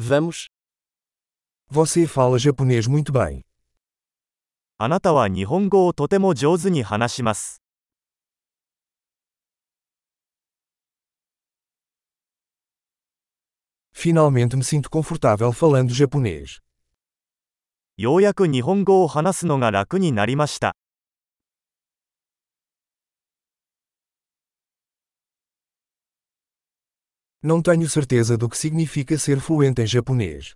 Vamos. Você fala japonês muito bem. あなたは日本語をとても上手に話します。 Finalmente me sinto confortável falando japonês. ようやく日本語を話すのが楽になりました。 Não tenho certeza do que significa ser fluente em japonês.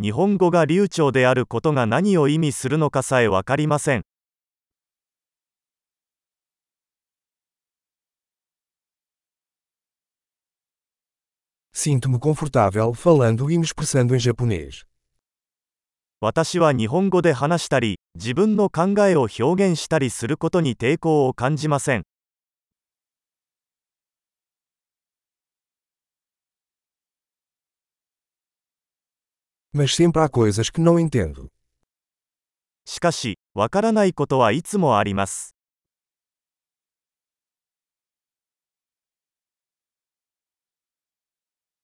日本語が流暢であることが何を意味するのかさえわかりません。 Sinto-me confortável falando e me expressando em japonês. 私は日本語で話したり、自分の考えを表現したりすることに抵抗を感じません。 Mas sempre há coisas que não entendo. しかし、わからないことはいつもあります。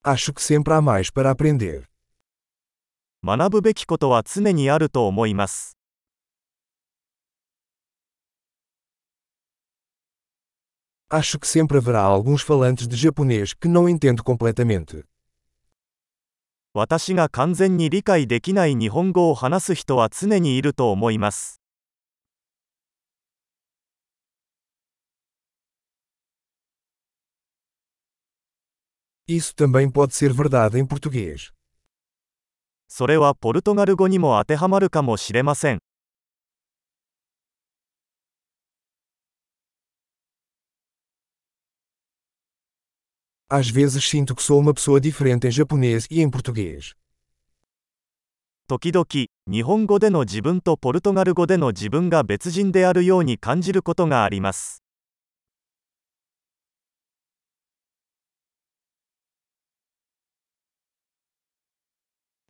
Acho que sempre há mais para aprender. 学ぶべきことは常にあると思います。 Acho que sempre haverá alguns falantes de japonês que não entendo completamente. 私が完全に理解できない日本語を話す人は常にいると思います。Isso também pode ser verdade em português. それはポルトガル語にも当てはまるかもしれません。Às vezes sinto que sou uma pessoa diferente em japonês e em português. 時々、日本語での自分とポルトガル語での自分が別人であるように感じることがあります。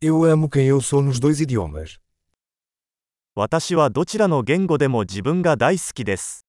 Eu amo quem eu sou nos dois idiomas. 私はどちらの言語でも自分が大好きです。